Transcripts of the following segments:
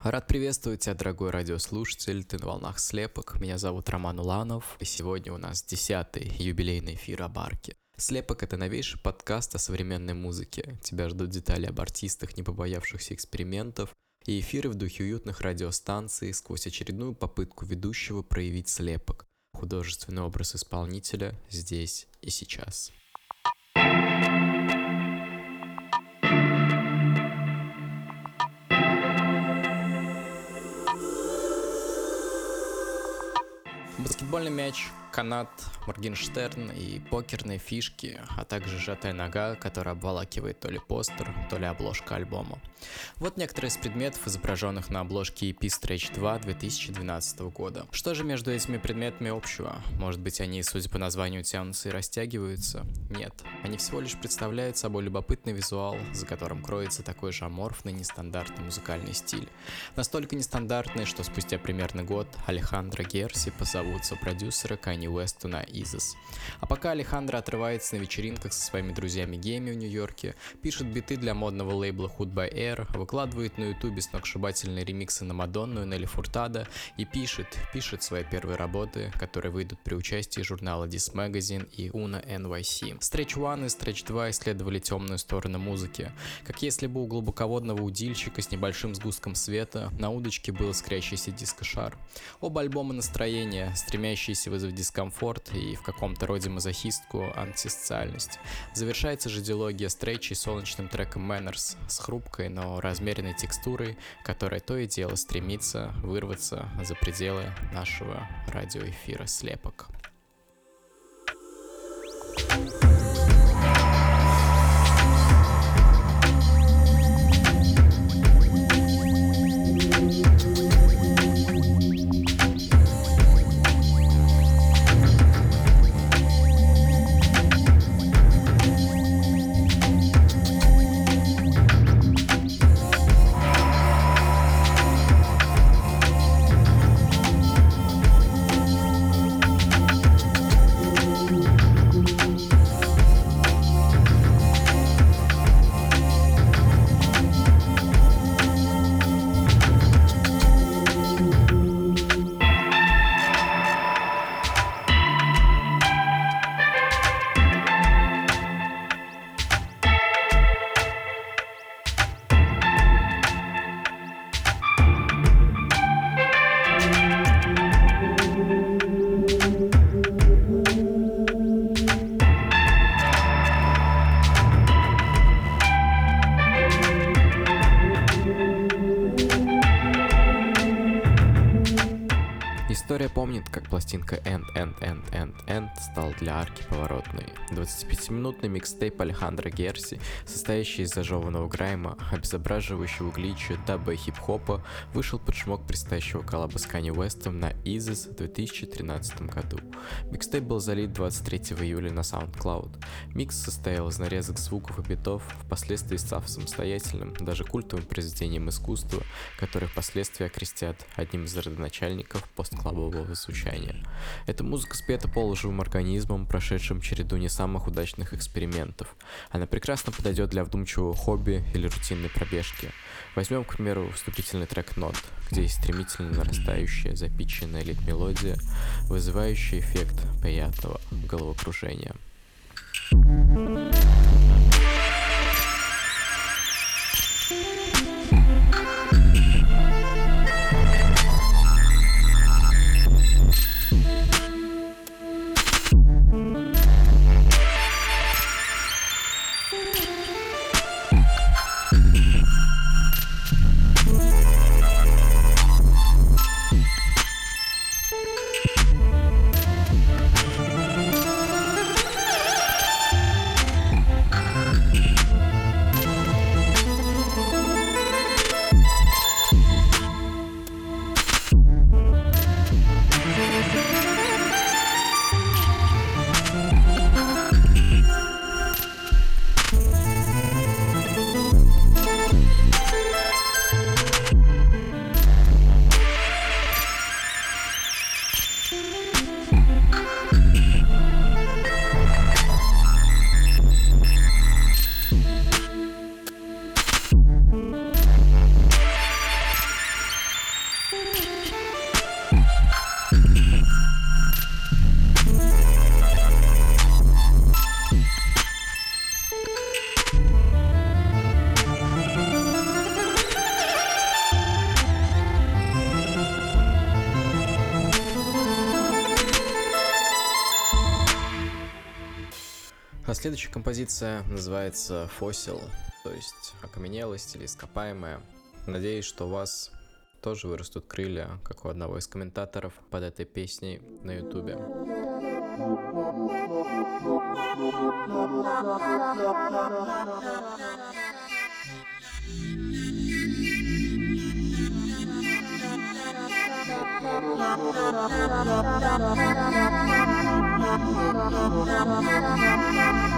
Рад приветствовать тебя, дорогой радиослушатель, ты на волнах слепок. Меня зовут Роман Уланов, и сегодня у нас десятый юбилейный эфир о Барке. Слепок — это новейший подкаст о современной музыке. Тебя ждут детали об артистах, не побоявшихся экспериментов, и эфиры в духе уютных радиостанций сквозь очередную попытку ведущего проявить слепок, художественный образ исполнителя здесь и сейчас. Баскетбольный мяч канат, Моргенштерн и покерные фишки, а также сжатая нога, которая обволакивает то ли постер, то ли обложка альбома. Вот некоторые из предметов, изображенных на обложке EP Stretch 2 2012 года. Что же между этими предметами общего? Может быть они, судя по названию, тянутся и растягиваются? Нет. Они всего лишь представляют собой любопытный визуал, за которым кроется такой же аморфный, нестандартный музыкальный стиль. Настолько нестандартный, что спустя примерно год Алехандро Герси позовут продюсера Kanye Уэсту на Изис. А пока Алехандро отрывается на вечеринках со своими друзьями-гейми в Нью-Йорке, пишет биты для модного лейбла Hood by Air, выкладывает на ютубе сногсшибательные ремиксы на Мадонну и Нелли Фуртада и пишет, пишет свои первые работы, которые выйдут при участии журнала This Magazine и Una NYC. Stretch 1 и Stretch 2 исследовали темную сторону музыки, как если бы у глубоководного удильщика с небольшим сгустком света на удочке был искрящийся дискошар. Оба альбома настроения, стремящиеся вызвать дискомфорт и в каком-то роде мазохистку антисоциальность. Завершается же диалогия стрейчей солнечным треком Manners с хрупкой, но размеренной текстурой, которая то и дело стремится вырваться за пределы нашего радиоэфира слепок. thank you пластинка And, And, And, And, стал для арки поворотной. 25-минутный микстейп Алехандро Герси, состоящий из зажеванного грайма, обезображивающего глича, даба и хип-хопа, вышел под шумок предстоящего коллаба с Канье Уэстом на Yeezus в 2013 году. Микстейп был залит 23 июля на SoundCloud. Микс состоял из нарезок звуков и битов, впоследствии став самостоятельным, даже культовым произведением искусства, которое впоследствии окрестят одним из родоначальников постклаба слабого звучания. Эта музыка спета полуживым организмом, прошедшим череду не самых удачных экспериментов. Она прекрасно подойдет для вдумчивого хобби или рутинной пробежки. Возьмем, к примеру, вступительный трек нот, где есть стремительно нарастающая запиченная лид-мелодия, вызывающая эффект приятного головокружения. thank you следующая композиция называется «Фосил», то есть окаменелость или ископаемая. Надеюсь, что у вас тоже вырастут крылья, как у одного из комментаторов под этой песней на ютубе.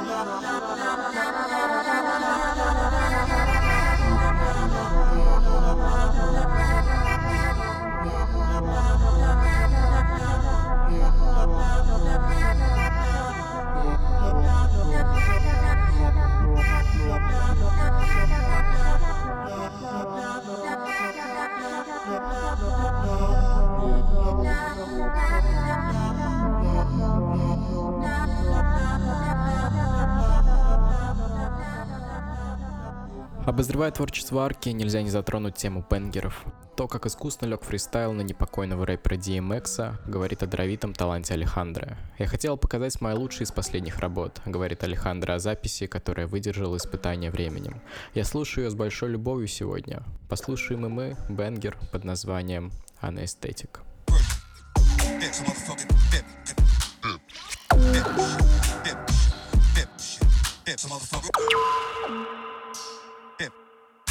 Обозревая творчество Арки, нельзя не затронуть тему пенгеров. То, как искусно лег фристайл на непокойного рэпера DMX, говорит о дровитом таланте Алехандро. «Я хотел показать мои лучшие из последних работ», — говорит Алехандро о записи, которая выдержала испытание временем. «Я слушаю ее с большой любовью сегодня. Послушаем и мы бенгер под названием «Анестетик».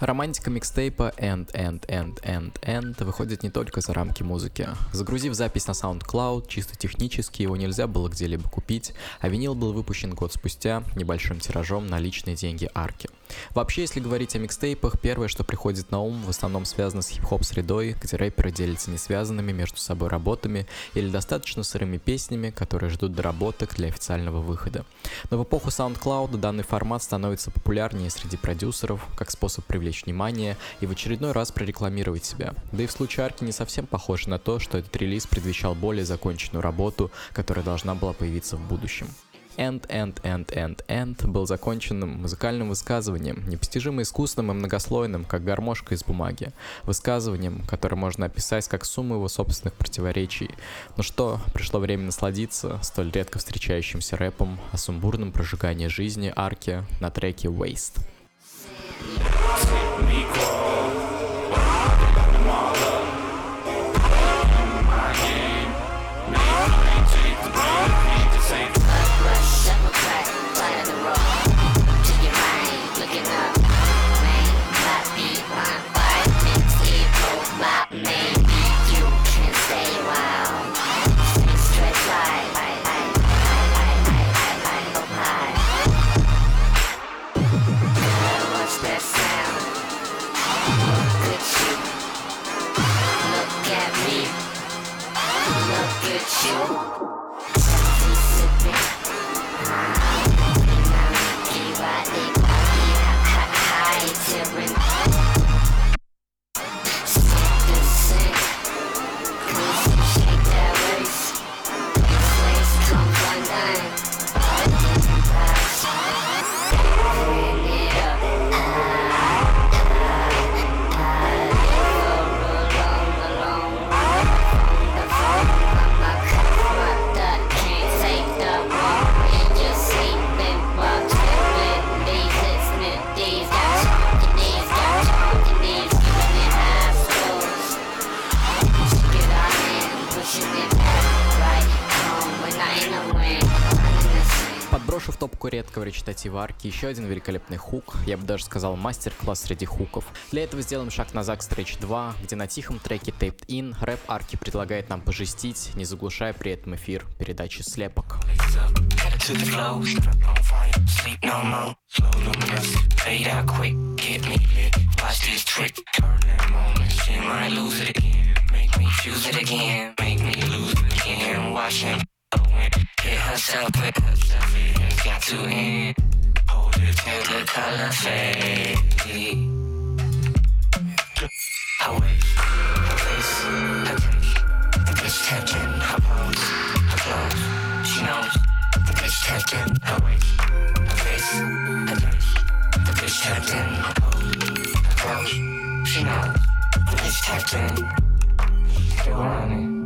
Романтика микстейпа End, End, End, End, End выходит не только за рамки музыки. Загрузив запись на SoundCloud, чисто технически его нельзя было где-либо купить, а винил был выпущен год спустя небольшим тиражом на личные деньги Арки. Вообще, если говорить о микстейпах, первое, что приходит на ум, в основном связано с хип-хоп средой, где рэперы делятся несвязанными между собой работами или достаточно сырыми песнями, которые ждут доработок для официального выхода. Но в эпоху SoundCloud данный формат становится популярнее среди продюсеров, как способ привлечь внимание и в очередной раз прорекламировать себя. Да и в случае Арки не совсем похоже на то, что этот релиз предвещал более законченную работу, которая должна была появиться в будущем. End, End, End, End, End был законченным музыкальным высказыванием, непостижимо искусным и многослойным, как гармошка из бумаги. Высказыванием, которое можно описать как сумму его собственных противоречий. Ну что, пришло время насладиться столь редко встречающимся рэпом о сумбурном прожигании жизни арки на треке Waste. Речитатива арки еще один великолепный хук, я бы даже сказал мастер-класс среди хуков. Для этого сделаем шаг на Zack Stretch 2, где на тихом треке Taped In рэп арки предлагает нам пожестить, не заглушая при этом эфир передачи слепок. Make me lose it again. Watch him. Herself with herself. Got to end. Hold it till the color fade. Her waist, her face, her taste. The bitch tempting, her pose, her clothes. She knows. The bitch tempting, her waist, her face, her taste. The bitch tempting, her pose, her clothes. She knows. The bitch tempting. Still running.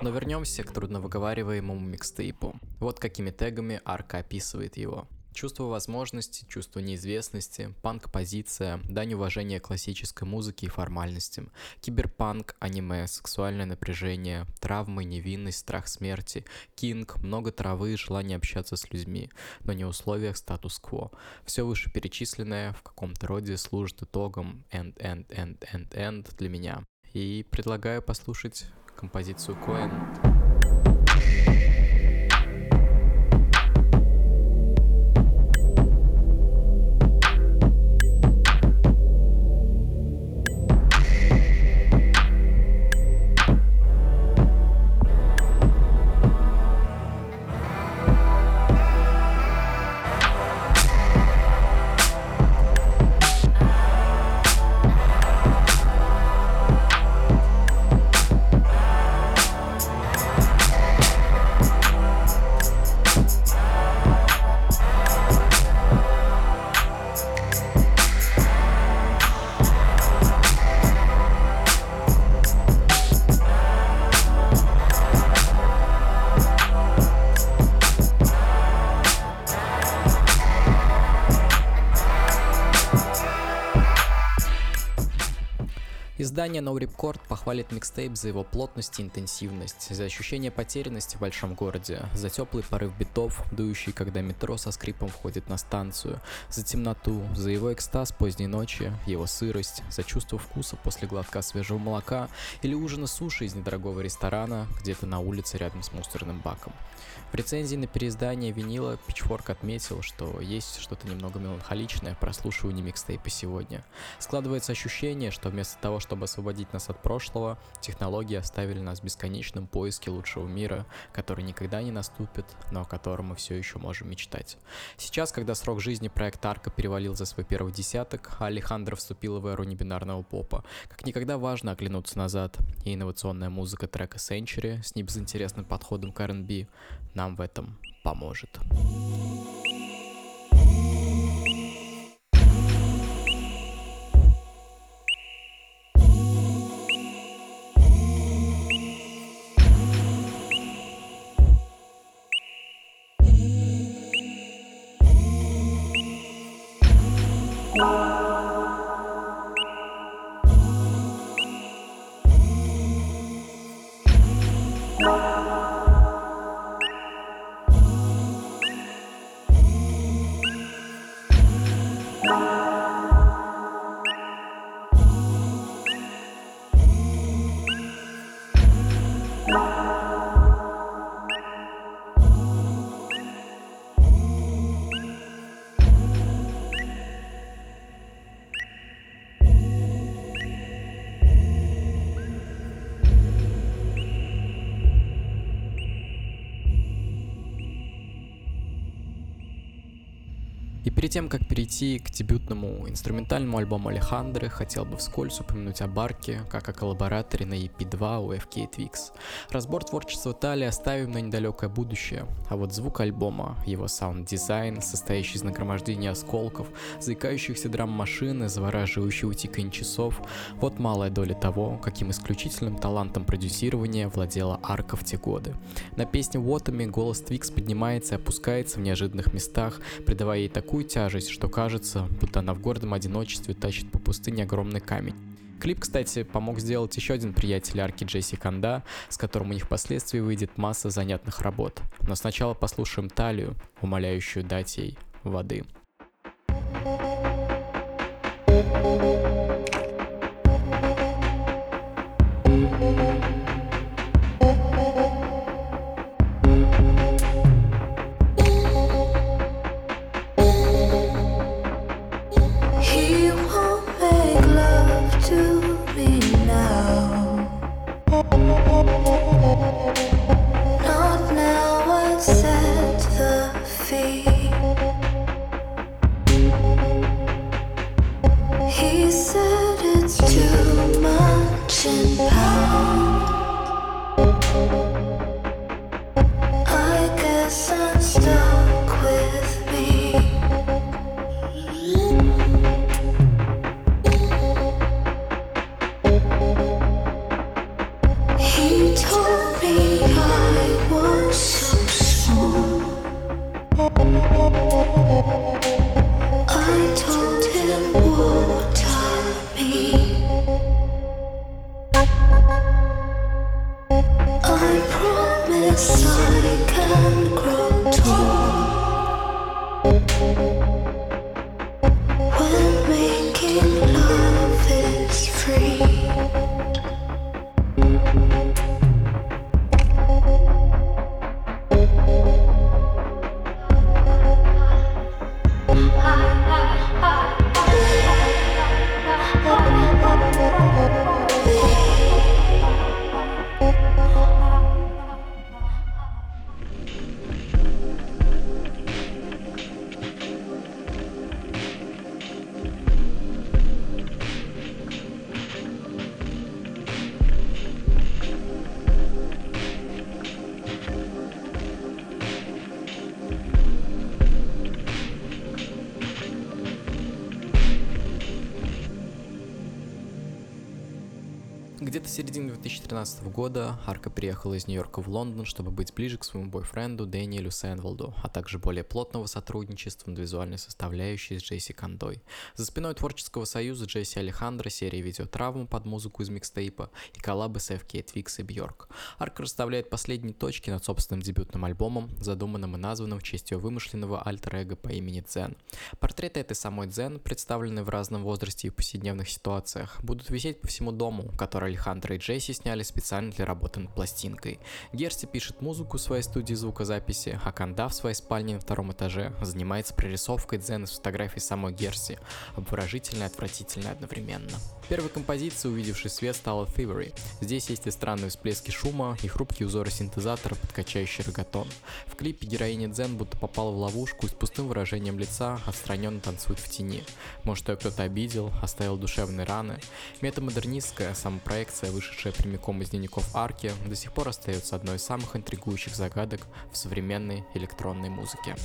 Но вернемся к трудновыговариваемому микстейпу. Вот какими тегами Арка описывает его. Чувство возможности, чувство неизвестности, панк-позиция, дань уважения классической музыке и формальностям, киберпанк, аниме, сексуальное напряжение, травмы, невинность, страх смерти, кинг, много травы, желание общаться с людьми, но не в условиях статус-кво. Все вышеперечисленное в каком-то роде служит итогом end, end, end, end, end для меня. И предлагаю послушать композицию Коэн. Издание No Ripcord похвалит микстейп за его плотность и интенсивность, за ощущение потерянности в большом городе, за теплый порыв битов, дующий, когда метро со скрипом входит на станцию, за темноту, за его экстаз поздней ночи, его сырость, за чувство вкуса после глотка свежего молока или ужина суши из недорогого ресторана где-то на улице рядом с мусорным баком. В рецензии на переиздание винила Pitchfork отметил, что есть что-то немного меланхоличное в прослушивании микстейпа сегодня. Складывается ощущение, что вместо того, чтобы освободить нас от прошлого, технологии оставили нас в бесконечном поиске лучшего мира, который никогда не наступит, но о котором мы все еще можем мечтать. Сейчас, когда срок жизни проекта Арка перевалил за свой первый десяток, а Алехандро вступила в эру небинарного попа, как никогда важно оглянуться назад, и инновационная музыка трека Century с небезынтересным подходом к R&B нам в этом поможет. Перед тем, как перейти к дебютному инструментальному альбому Алехандро, хотел бы вскользь упомянуть об Арке, как о коллабораторе на EP2 у FKA twigs. Разбор творчества Талии оставим на недалекое будущее, а вот звук альбома, его саунд-дизайн, состоящий из нагромождения осколков, заикающихся драм-машин и завораживающего тиканье часов, вот малая доля того, каким исключительным талантом продюсирования владела Арка в те годы. На песне Вотами голос Твигс поднимается и опускается в неожиданных местах, придавая ей такую тяжесть, что кажется, будто она в гордом одиночестве тащит по пустыне огромный камень. Клип, кстати, помог сделать еще один приятель арки Джесси Канда, с которым у них впоследствии выйдет масса занятных работ. Но сначала послушаем Талию, умоляющую дать ей воды. He using 2013 года Арка приехала из Нью-Йорка в Лондон, чтобы быть ближе к своему бойфренду Дэниелю Сэнволду, а также более плотного сотрудничества над визуальной составляющей с Джейси Кондой. За спиной творческого союза Джейси Алехандро, серии видеотравм под музыку из микстейпа и коллабы с FK Twix и Бьорк. Арка расставляет последние точки над собственным дебютным альбомом, задуманным и названным в честь ее вымышленного альтер-эго по имени Дзен. Портреты этой самой Дзен, представленные в разном возрасте и повседневных ситуациях, будут висеть по всему дому, который Алехандро и Джейси сняли специально для работы над пластинкой. Герси пишет музыку в своей студии звукозаписи, а Канда в своей спальне на втором этаже занимается прорисовкой дзен из фотографий самой Герси, обворожительной и отвратительной одновременно. Первой композицией, увидевшей свет, стала Thievery. Здесь есть и странные всплески шума, и хрупкие узоры синтезатора, подкачающий рогатон. В клипе героиня Дзен будто попала в ловушку и с пустым выражением лица отстраненно танцует в тени. Может, ее кто-то обидел, оставил душевные раны. Метамодернистская самопроекция, вышедшая прямиком из дневников Арки, до сих пор остается одной из самых интригующих загадок в современной электронной музыке.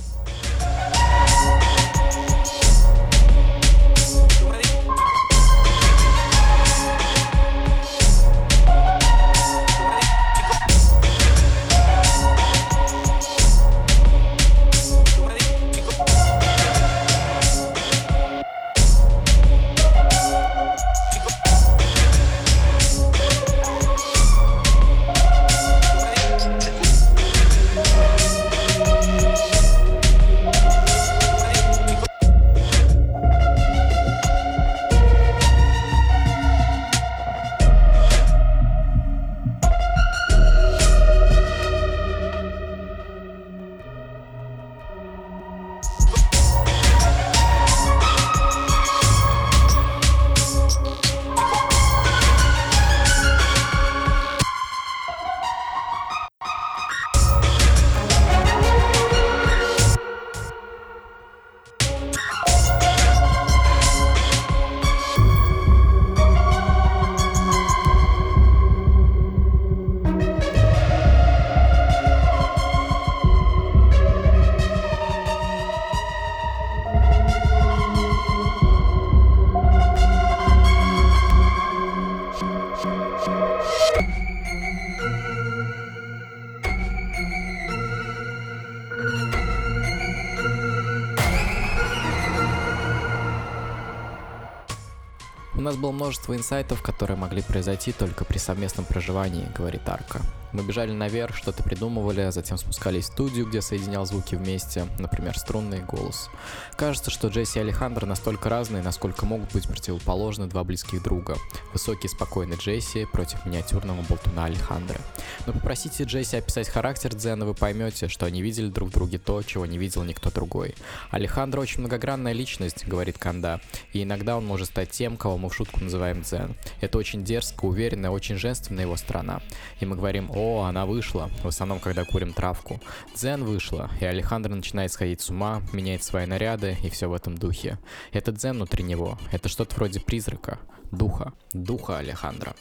Множество инсайтов, которые могли произойти только при совместном проживании, говорит Арка. Мы бежали наверх, что-то придумывали, а затем спускались в студию, где соединял звуки вместе, например, струнный голос. Кажется, что Джесси и Алехандро настолько разные, насколько могут быть противоположны два близких друга. Высокий спокойный Джесси против миниатюрного болтуна Алехандро. Но попросите Джесси описать характер Дзена, вы поймете, что они видели друг в друге то, чего не видел никто другой. Алехандро очень многогранная личность, говорит Канда, и иногда он может стать тем, кого мы в шутку называем Дзен. Это очень дерзко, уверенная, очень женственная его страна. И мы говорим, о, она вышла, в основном, когда курим травку. Дзен вышла, и Алехандро начинает сходить с ума, меняет свои наряды и все в этом духе. Это дзен внутри него, это что-то вроде призрака, духа, духа Алехандро.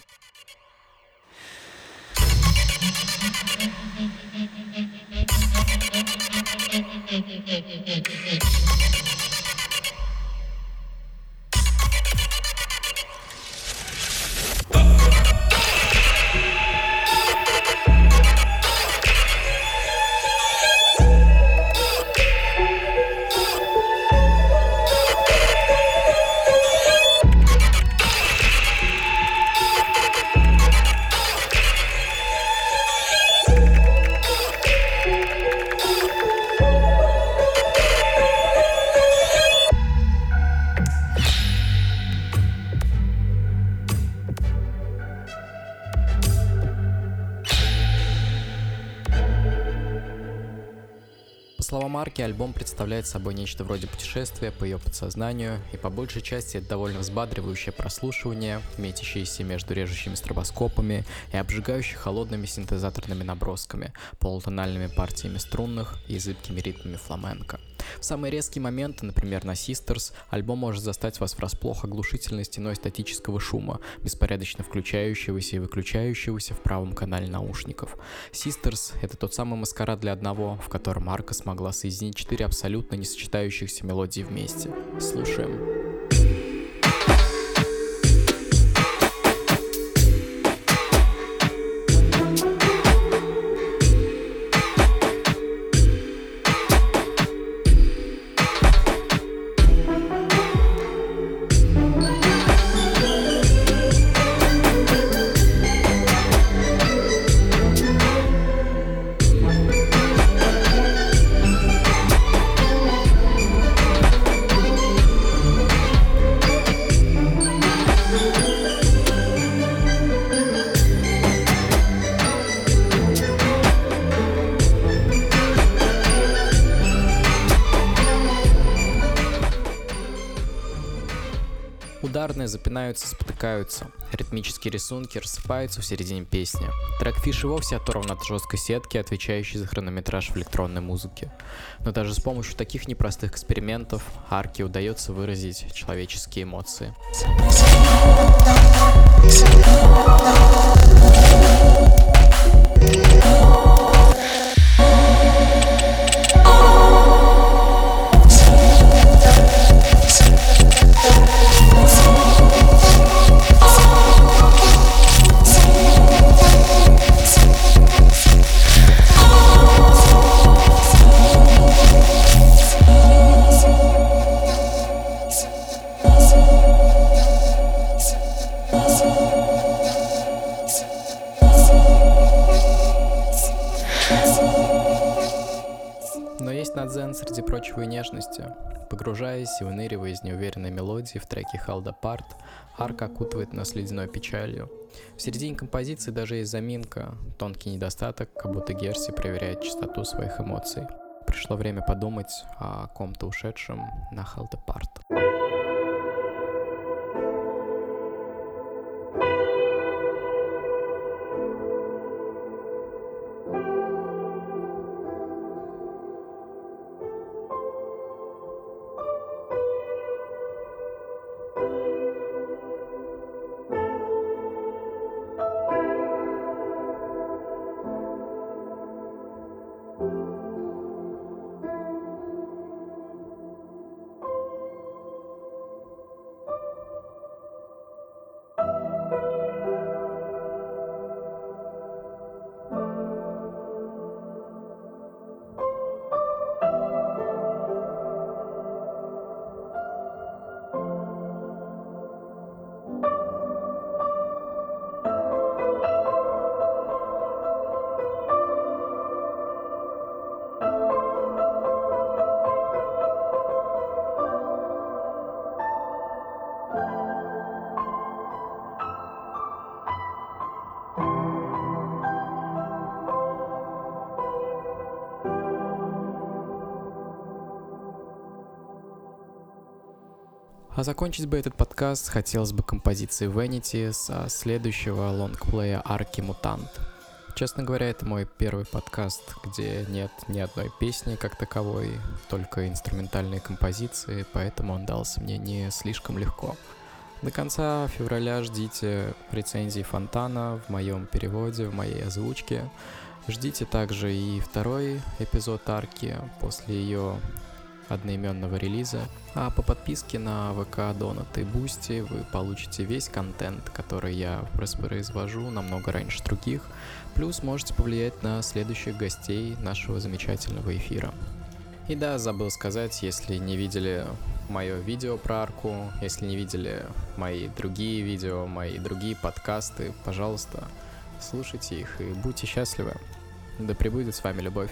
Словам Арки, альбом представляет собой нечто вроде путешествия по ее подсознанию, и по большей части это довольно взбадривающее прослушивание, метящееся между режущими стробоскопами и обжигающие холодными синтезаторными набросками, полутональными партиями струнных и зыбкими ритмами фламенко. В самые резкие моменты, например, на Sisters, альбом может застать вас врасплох оглушительной стеной статического шума, беспорядочно включающегося и выключающегося в правом канале наушников. Sisters — это тот самый маскарад для одного, в котором Арка смогла соединить четыре абсолютно не сочетающихся мелодии вместе. Слушаем. Ударные запинаются, спотыкаются. Ритмические рисунки рассыпаются в середине песни. Трек Фиш вовсе оторван от жесткой сетки, отвечающей за хронометраж в электронной музыке. Но даже с помощью таких непростых экспериментов Арке удается выразить человеческие эмоции. И выныривая из неуверенной мелодии в треке Held Apart, арка окутывает нас ледяной печалью. В середине композиции даже есть заминка, тонкий недостаток, как будто Герси проверяет частоту своих эмоций. Пришло время подумать о ком-то ушедшем на Held Apart. Закончить бы этот подкаст хотелось бы композиции Vanity со следующего лонгплея Арки Мутант. Честно говоря, это мой первый подкаст, где нет ни одной песни как таковой, только инструментальные композиции, поэтому он дался мне не слишком легко. До конца февраля ждите рецензии Фонтана в моем переводе, в моей озвучке. Ждите также и второй эпизод арки после ее одноименного релиза. А по подписке на VK Donut и Boosty вы получите весь контент, который я воспроизвожу намного раньше других. Плюс можете повлиять на следующих гостей нашего замечательного эфира. И да, забыл сказать, если не видели мое видео про арку, если не видели мои другие видео, мои другие подкасты, пожалуйста, слушайте их и будьте счастливы. Да пребудет с вами любовь.